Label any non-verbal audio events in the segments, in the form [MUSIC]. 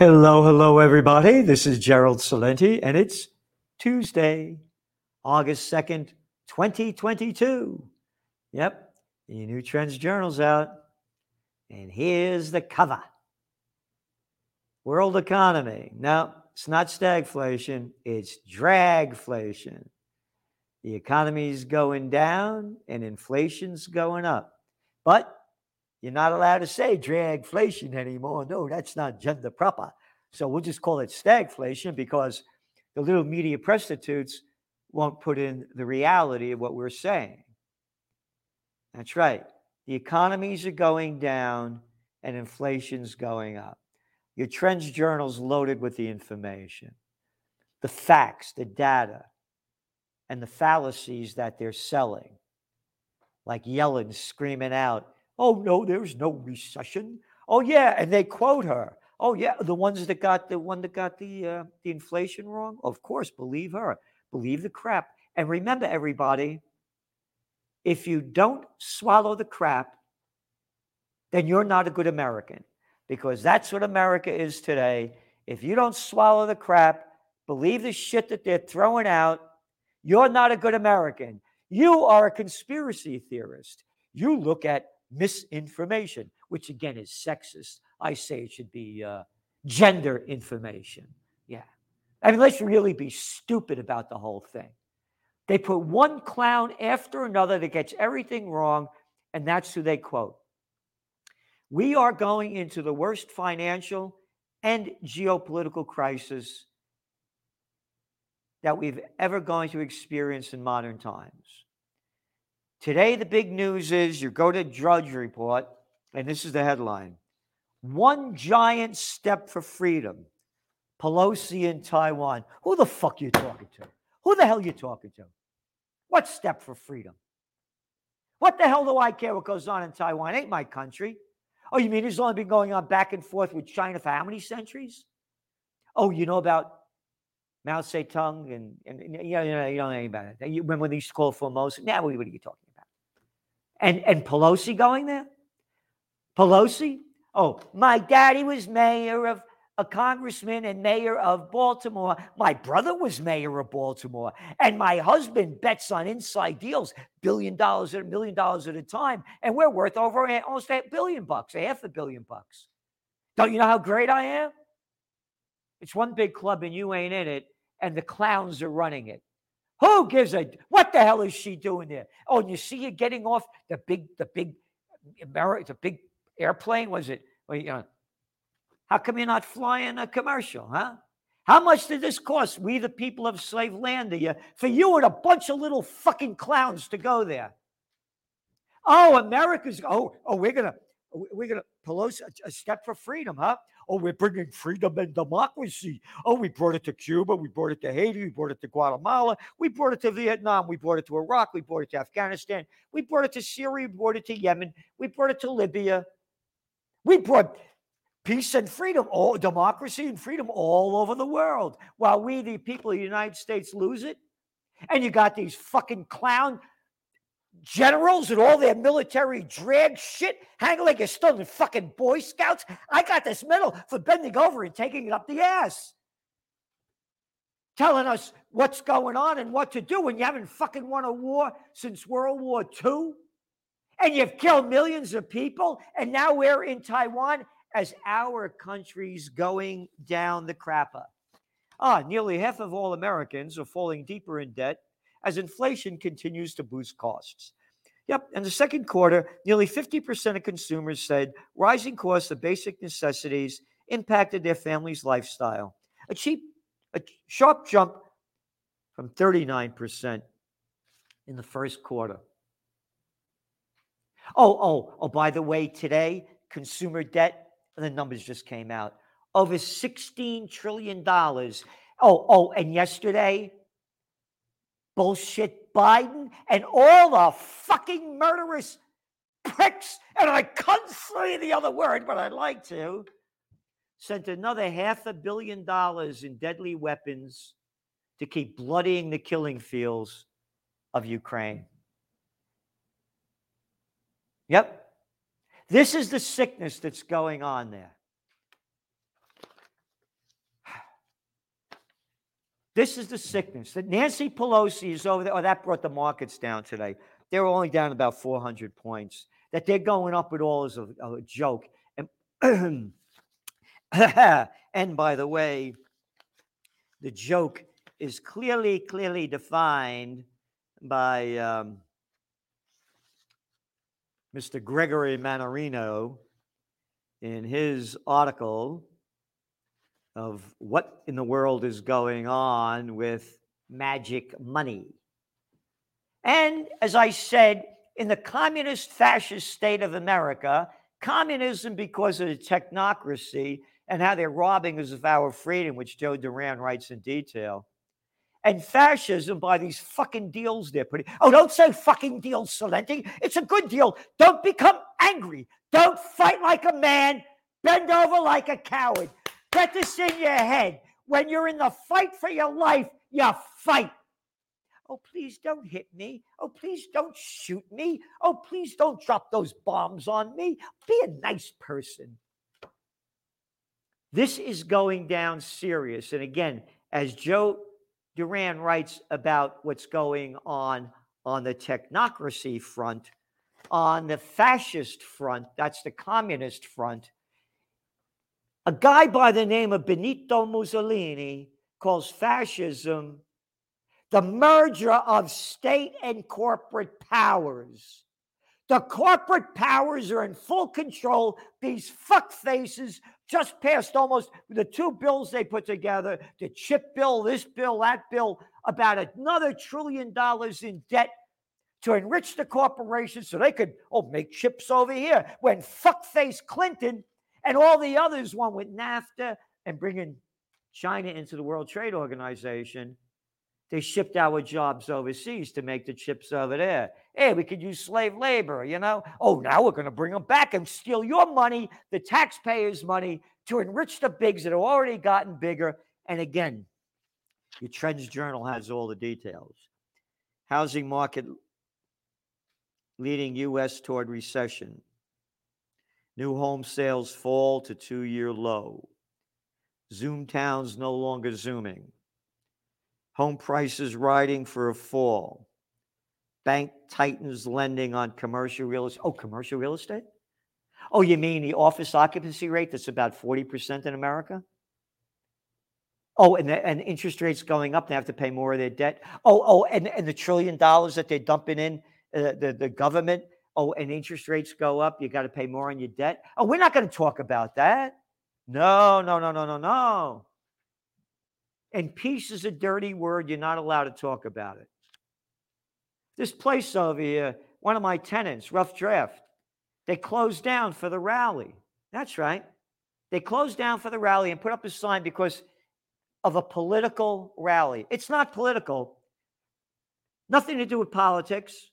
Hello, hello, everybody. This is Gerald Celente, and it's Tuesday, August 2nd, 2022. Yep, the new Trends Journal's out. And here's the cover World economy. Now, it's not stagflation, it's dragflation. The economy's going down and inflation's going up. But you're not allowed to say dragflation anymore. No, that's not gender proper. So we'll just call it stagflation because the little media prostitutes won't put in the reality of what we're saying. That's right. The economies are going down and inflation's going up. Your trends journal's loaded with the information, the facts, the data, and the fallacies that they're selling. Like yelling, screaming out, Oh, no, there's no recession. Oh, yeah. And they quote her. Oh, yeah. The ones that got the one that got the uh, the inflation wrong. Of course, believe her. Believe the crap. And remember, everybody, if you don't swallow the crap, then you're not a good American because that's what America is today. If you don't swallow the crap, believe the shit that they're throwing out, you're not a good American. You are a conspiracy theorist. You look at misinformation, which again is sexist. I say it should be uh, gender information. Yeah. I mean, let's really be stupid about the whole thing. They put one clown after another that gets everything wrong, and that's who they quote. We are going into the worst financial and geopolitical crisis that we've ever going to experience in modern times. Today, the big news is you go to Drudge Report, and this is the headline One giant step for freedom. Pelosi in Taiwan. Who the fuck you talking to? Who the hell you talking to? What step for freedom? What the hell do I care what goes on in Taiwan? Ain't my country. Oh, you mean it's only been going on back and forth with China for how many centuries? Oh, you know about Mao Zedong and, and, you, know, you know, you don't know anything about it. You when they used to call Formosa? Now, what are you talking and and Pelosi going there? Pelosi? Oh, my daddy was mayor of a congressman and mayor of Baltimore. My brother was mayor of Baltimore. And my husband bets on inside deals, billion dollars at a million dollars at a time. And we're worth over almost a billion bucks, a half a billion bucks. Don't you know how great I am? It's one big club and you ain't in it, and the clowns are running it. Who gives a what the hell is she doing there? Oh, and you see her getting off the big, the big uh, America, the big airplane. Was it? Well, you know, how come you're not flying a commercial, huh? How much did this cost? We, the people of slave land, you, uh, for you and a bunch of little fucking clowns to go there. Oh, America's. Oh, oh, we're gonna, we're gonna Pelosi a step for freedom, huh? Oh, we're bringing freedom and democracy. Oh, we brought it to Cuba. We brought it to Haiti. We brought it to Guatemala. We brought it to Vietnam. We brought it to Iraq. We brought it to Afghanistan. We brought it to Syria. We brought it to Yemen. We brought it to Libya. We brought peace and freedom, all democracy and freedom all over the world. While we, the people of the United States, lose it. And you got these fucking clown generals and all their military drag shit, hanging like you're in fucking Boy Scouts. I got this medal for bending over and taking it up the ass. Telling us what's going on and what to do when you haven't fucking won a war since World War II. And you've killed millions of people. And now we're in Taiwan as our country's going down the crapper. Ah, nearly half of all Americans are falling deeper in debt as inflation continues to boost costs. Yep, in the second quarter, nearly 50% of consumers said rising costs of basic necessities impacted their family's lifestyle. A cheap, a sharp jump from 39% in the first quarter. Oh, oh, oh, by the way, today, consumer debt, the numbers just came out, over $16 trillion. Oh, oh, and yesterday, bullshit Biden and all the fucking murderous pricks, and I couldn't say the other word, but I'd like to, sent another half a billion dollars in deadly weapons to keep bloodying the killing fields of Ukraine. Yep. This is the sickness that's going on there. This is the sickness that Nancy Pelosi is over there. Oh, that brought the markets down today. They were only down about 400 points. That they're going up at all is a, a joke. And, [CLEARS THROAT] and by the way, the joke is clearly, clearly defined by um, Mr. Gregory Mannarino in his article of what in the world is going on with magic money. And as I said, in the communist fascist state of America, communism, because of the technocracy and how they're robbing us of our freedom, which Joe Duran writes in detail, and fascism by these fucking deals they're putting. Oh, don't say fucking deal, Celente. It's a good deal. Don't become angry. Don't fight like a man. Bend over like a coward. Get this in your head. When you're in the fight for your life, you fight. Oh, please don't hit me. Oh, please don't shoot me. Oh, please don't drop those bombs on me. Be a nice person. This is going down serious. And again, as Joe Duran writes about what's going on on the technocracy front, on the fascist front, that's the communist front, a guy by the name of Benito Mussolini calls fascism the merger of state and corporate powers. The corporate powers are in full control. These fuck faces just passed almost the two bills they put together the chip bill, this bill, that bill, about another trillion dollars in debt to enrich the corporations so they could, oh, make chips over here. When fuckface Clinton and all the others, one with NAFTA and bringing China into the World Trade Organization, they shipped our jobs overseas to make the chips over there. Hey, we could use slave labor, you know? Oh, now we're going to bring them back and steal your money, the taxpayers' money, to enrich the bigs that have already gotten bigger. And again, your Trends Journal has all the details. Housing market leading U.S. toward recession. New home sales fall to two year low. Zoom towns no longer zooming. Home prices riding for a fall. Bank tightens lending on commercial real estate. Oh, commercial real estate? Oh, you mean the office occupancy rate that's about 40% in America? Oh, and, the, and interest rates going up, they have to pay more of their debt. Oh, oh, and, and the trillion dollars that they're dumping in, uh, the, the government. Oh, and interest rates go up, you got to pay more on your debt. Oh, we're not going to talk about that. No, no, no, no, no, no. And peace is a dirty word. You're not allowed to talk about it. This place over here, one of my tenants, Rough Draft, they closed down for the rally. That's right. They closed down for the rally and put up a sign because of a political rally. It's not political, nothing to do with politics,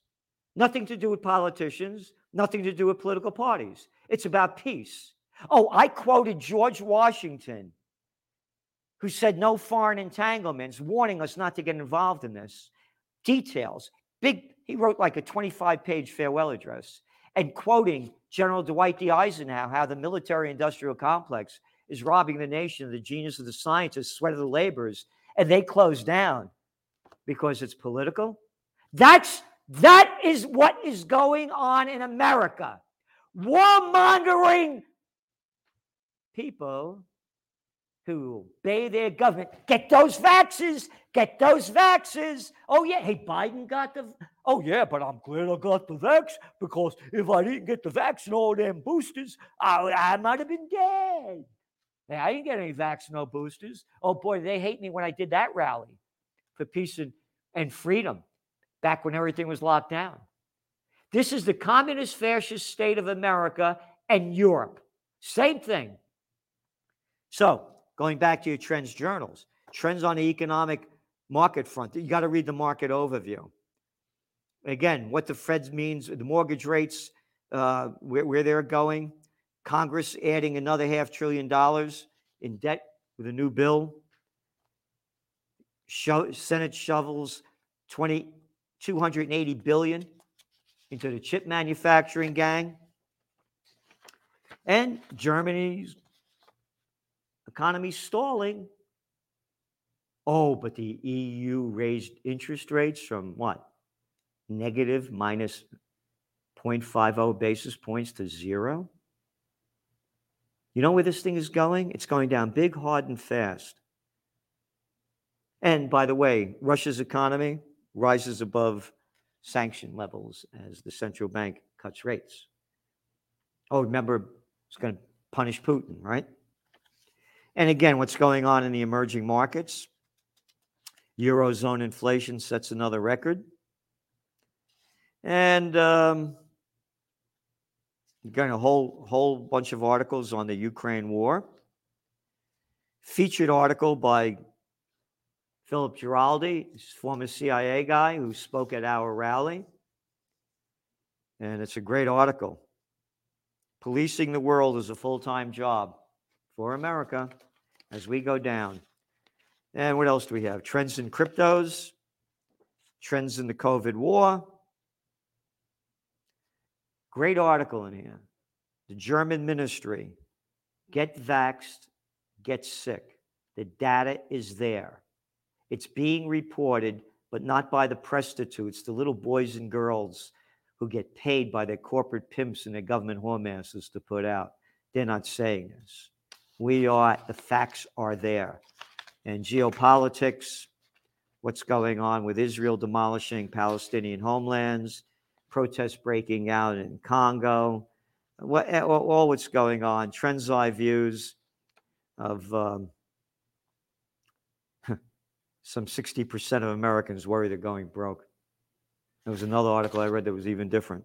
nothing to do with politicians, nothing to do with political parties. It's about peace. Oh, I quoted George Washington who said no foreign entanglements, warning us not to get involved in this. Details. Big, he wrote like a 25 page farewell address and quoting General Dwight D. Eisenhower, how the military industrial complex is robbing the nation of the genius of the scientists, sweat of the laborers, and they close down because it's political. That's that is what is going on in America. Warmongering people who obey their government. Get those vaxes. Get those vaxes. Oh, yeah. Hey, Biden got the. Oh, yeah, but I'm glad I got the vax because if I didn't get the vax and all them boosters, I, I might have been dead. Hey, I didn't get any vax, no boosters. Oh, boy, they hate me when I did that rally for peace and, and freedom back when everything was locked down. This is the communist fascist state of America and Europe. Same thing. So, Going back to your trends journals, trends on the economic market front. You got to read the market overview. Again, what the Fed means, the mortgage rates, uh, where, where they're going. Congress adding another half trillion dollars in debt with a new bill. Senate shovels 20, 280 billion into the chip manufacturing gang. And Germany's Economy stalling. Oh, but the EU raised interest rates from what? Negative minus 0.50 basis points to zero? You know where this thing is going? It's going down big, hard, and fast. And by the way, Russia's economy rises above sanction levels as the central bank cuts rates. Oh, remember, it's going to punish Putin, right? And again, what's going on in the emerging markets? Eurozone inflation sets another record. And um, a whole whole bunch of articles on the Ukraine war. Featured article by Philip Giraldi, former CIA guy who spoke at our rally. And it's a great article. Policing the world is a full time job for America as we go down. And what else do we have? Trends in cryptos, trends in the COVID war, Great article in here. The German ministry get vaxxed, get sick. The data is there. It's being reported, but not by the prostitutes, the little boys and girls who get paid by their corporate pimps and their government whoremasters to put out. They're not saying this. We are, the facts are there. And geopolitics, what's going on with Israel demolishing Palestinian homelands, protests breaking out in Congo, what, all what's going on, trends eye views of um, some 60% of Americans worry they're going broke. There was another article I read that was even different.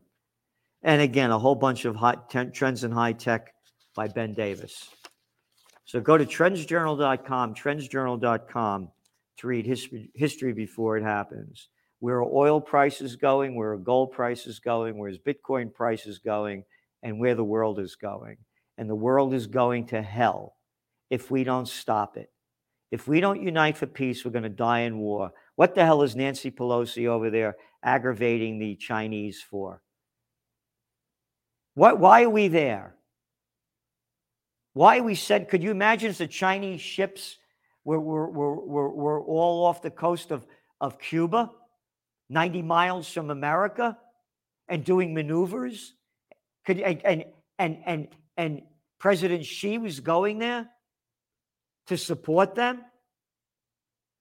And again, a whole bunch of high, trends in high tech by Ben Davis. So go to trendsjournal.com, trendsjournal.com to read history, history before it happens where are oil prices going, where are gold prices going, where's Bitcoin prices going, and where the world is going. And the world is going to hell if we don't stop it. If we don't unite for peace, we're going to die in war. What the hell is Nancy Pelosi over there aggravating the Chinese for? What, why are we there? Why we said, could you imagine if the Chinese ships were, were, were, were, were all off the coast of, of Cuba? 90 miles from America and doing maneuvers? Could and and and and President Xi was going there to support them?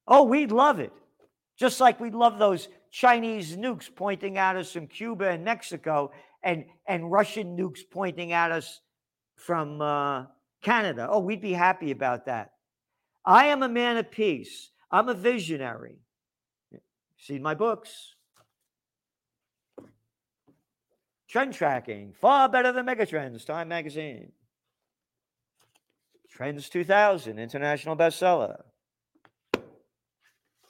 Oh, we'd love it. Just like we'd love those Chinese nukes pointing at us from Cuba and Mexico and, and Russian nukes pointing at us from uh, Canada. Oh, we'd be happy about that. I am a man of peace. I'm a visionary. See my books. Trend tracking, far better than Megatrends, Time Magazine. Trends 2000, international bestseller.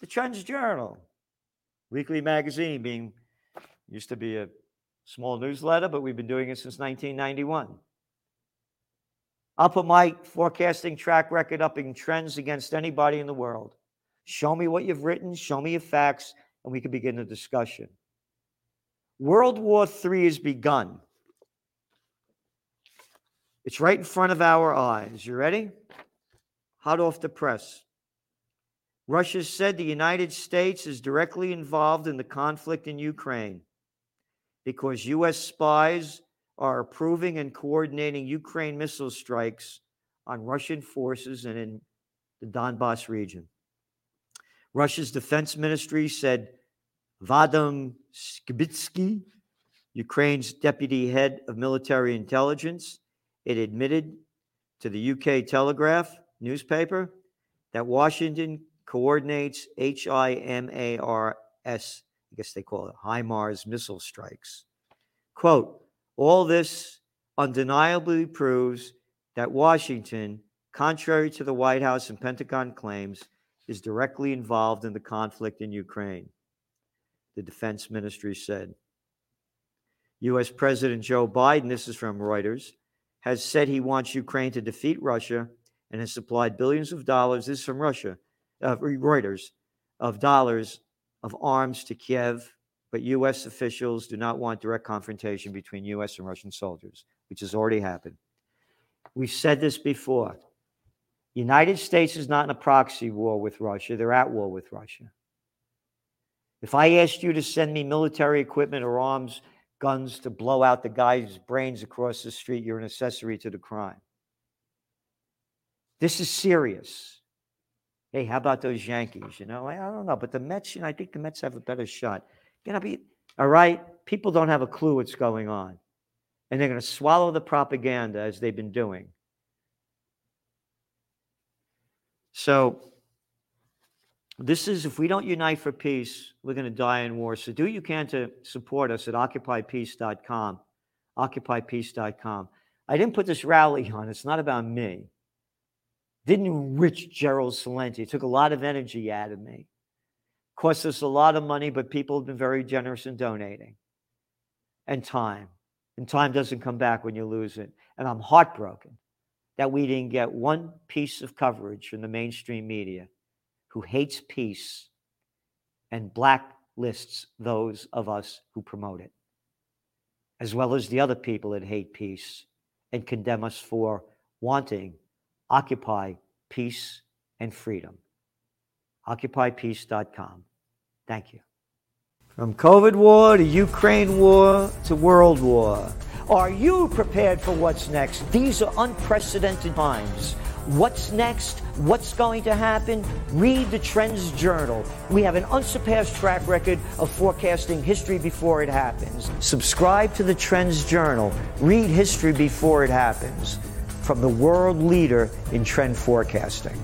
The Trends Journal, weekly magazine, being used to be a small newsletter, but we've been doing it since 1991. I'll put my forecasting track record up in trends against anybody in the world. Show me what you've written, show me your facts, and we can begin a discussion. World War III has begun. It's right in front of our eyes. You ready? Hot off the press. Russia said the United States is directly involved in the conflict in Ukraine because U.S. spies are approving and coordinating Ukraine missile strikes on Russian forces and in the Donbass region. Russia's defense ministry said Vadim Skibitsky, Ukraine's deputy head of military intelligence, it admitted to the UK Telegraph newspaper that Washington coordinates HIMARS, I guess they call it HIMARS missile strikes. Quote, all this undeniably proves that Washington, contrary to the White House and Pentagon claims, is directly involved in the conflict in Ukraine, the defense ministry said. U.S. President Joe Biden, this is from Reuters, has said he wants Ukraine to defeat Russia and has supplied billions of dollars, this is from Russia, uh, Reuters, of dollars of arms to Kiev, but U.S. officials do not want direct confrontation between U.S. and Russian soldiers, which has already happened. We've said this before. United States is not in a proxy war with Russia. They're at war with Russia. If I asked you to send me military equipment or arms, guns to blow out the guy's brains across the street, you're an accessory to the crime. This is serious. Hey, how about those Yankees? You know, I, don't know, but the Mets, you know, I think the Mets have a better shot. You know, be all right. People don't have a clue what's going on, and they're going to swallow the propaganda as they've been doing. So, this is if we don't unite for peace, we're going to die in war. So, do what you can to support us at occupypeace.com. Occupypeace.com. I didn't put this rally on. It's not about me. Didn't enrich Gerald Celente. It took a lot of energy out of me. Cost us a lot of money, but people have been very generous in donating and time. And time doesn't come back when you lose it. And I'm heartbroken that we didn't get one piece of coverage from the mainstream media who hates peace and blacklists those of us who promote it, as well as the other people that hate peace and condemn us for wanting occupy peace and freedom. OccupyPeace.com. Thank you. From COVID war to Ukraine war to world war. Are you prepared for what's next? These are unprecedented times. What's next? What's going to happen? Read the Trends Journal. We have an unsurpassed track record of forecasting history before it happens. Subscribe to the Trends Journal. Read history before it happens from the world leader in trend forecasting.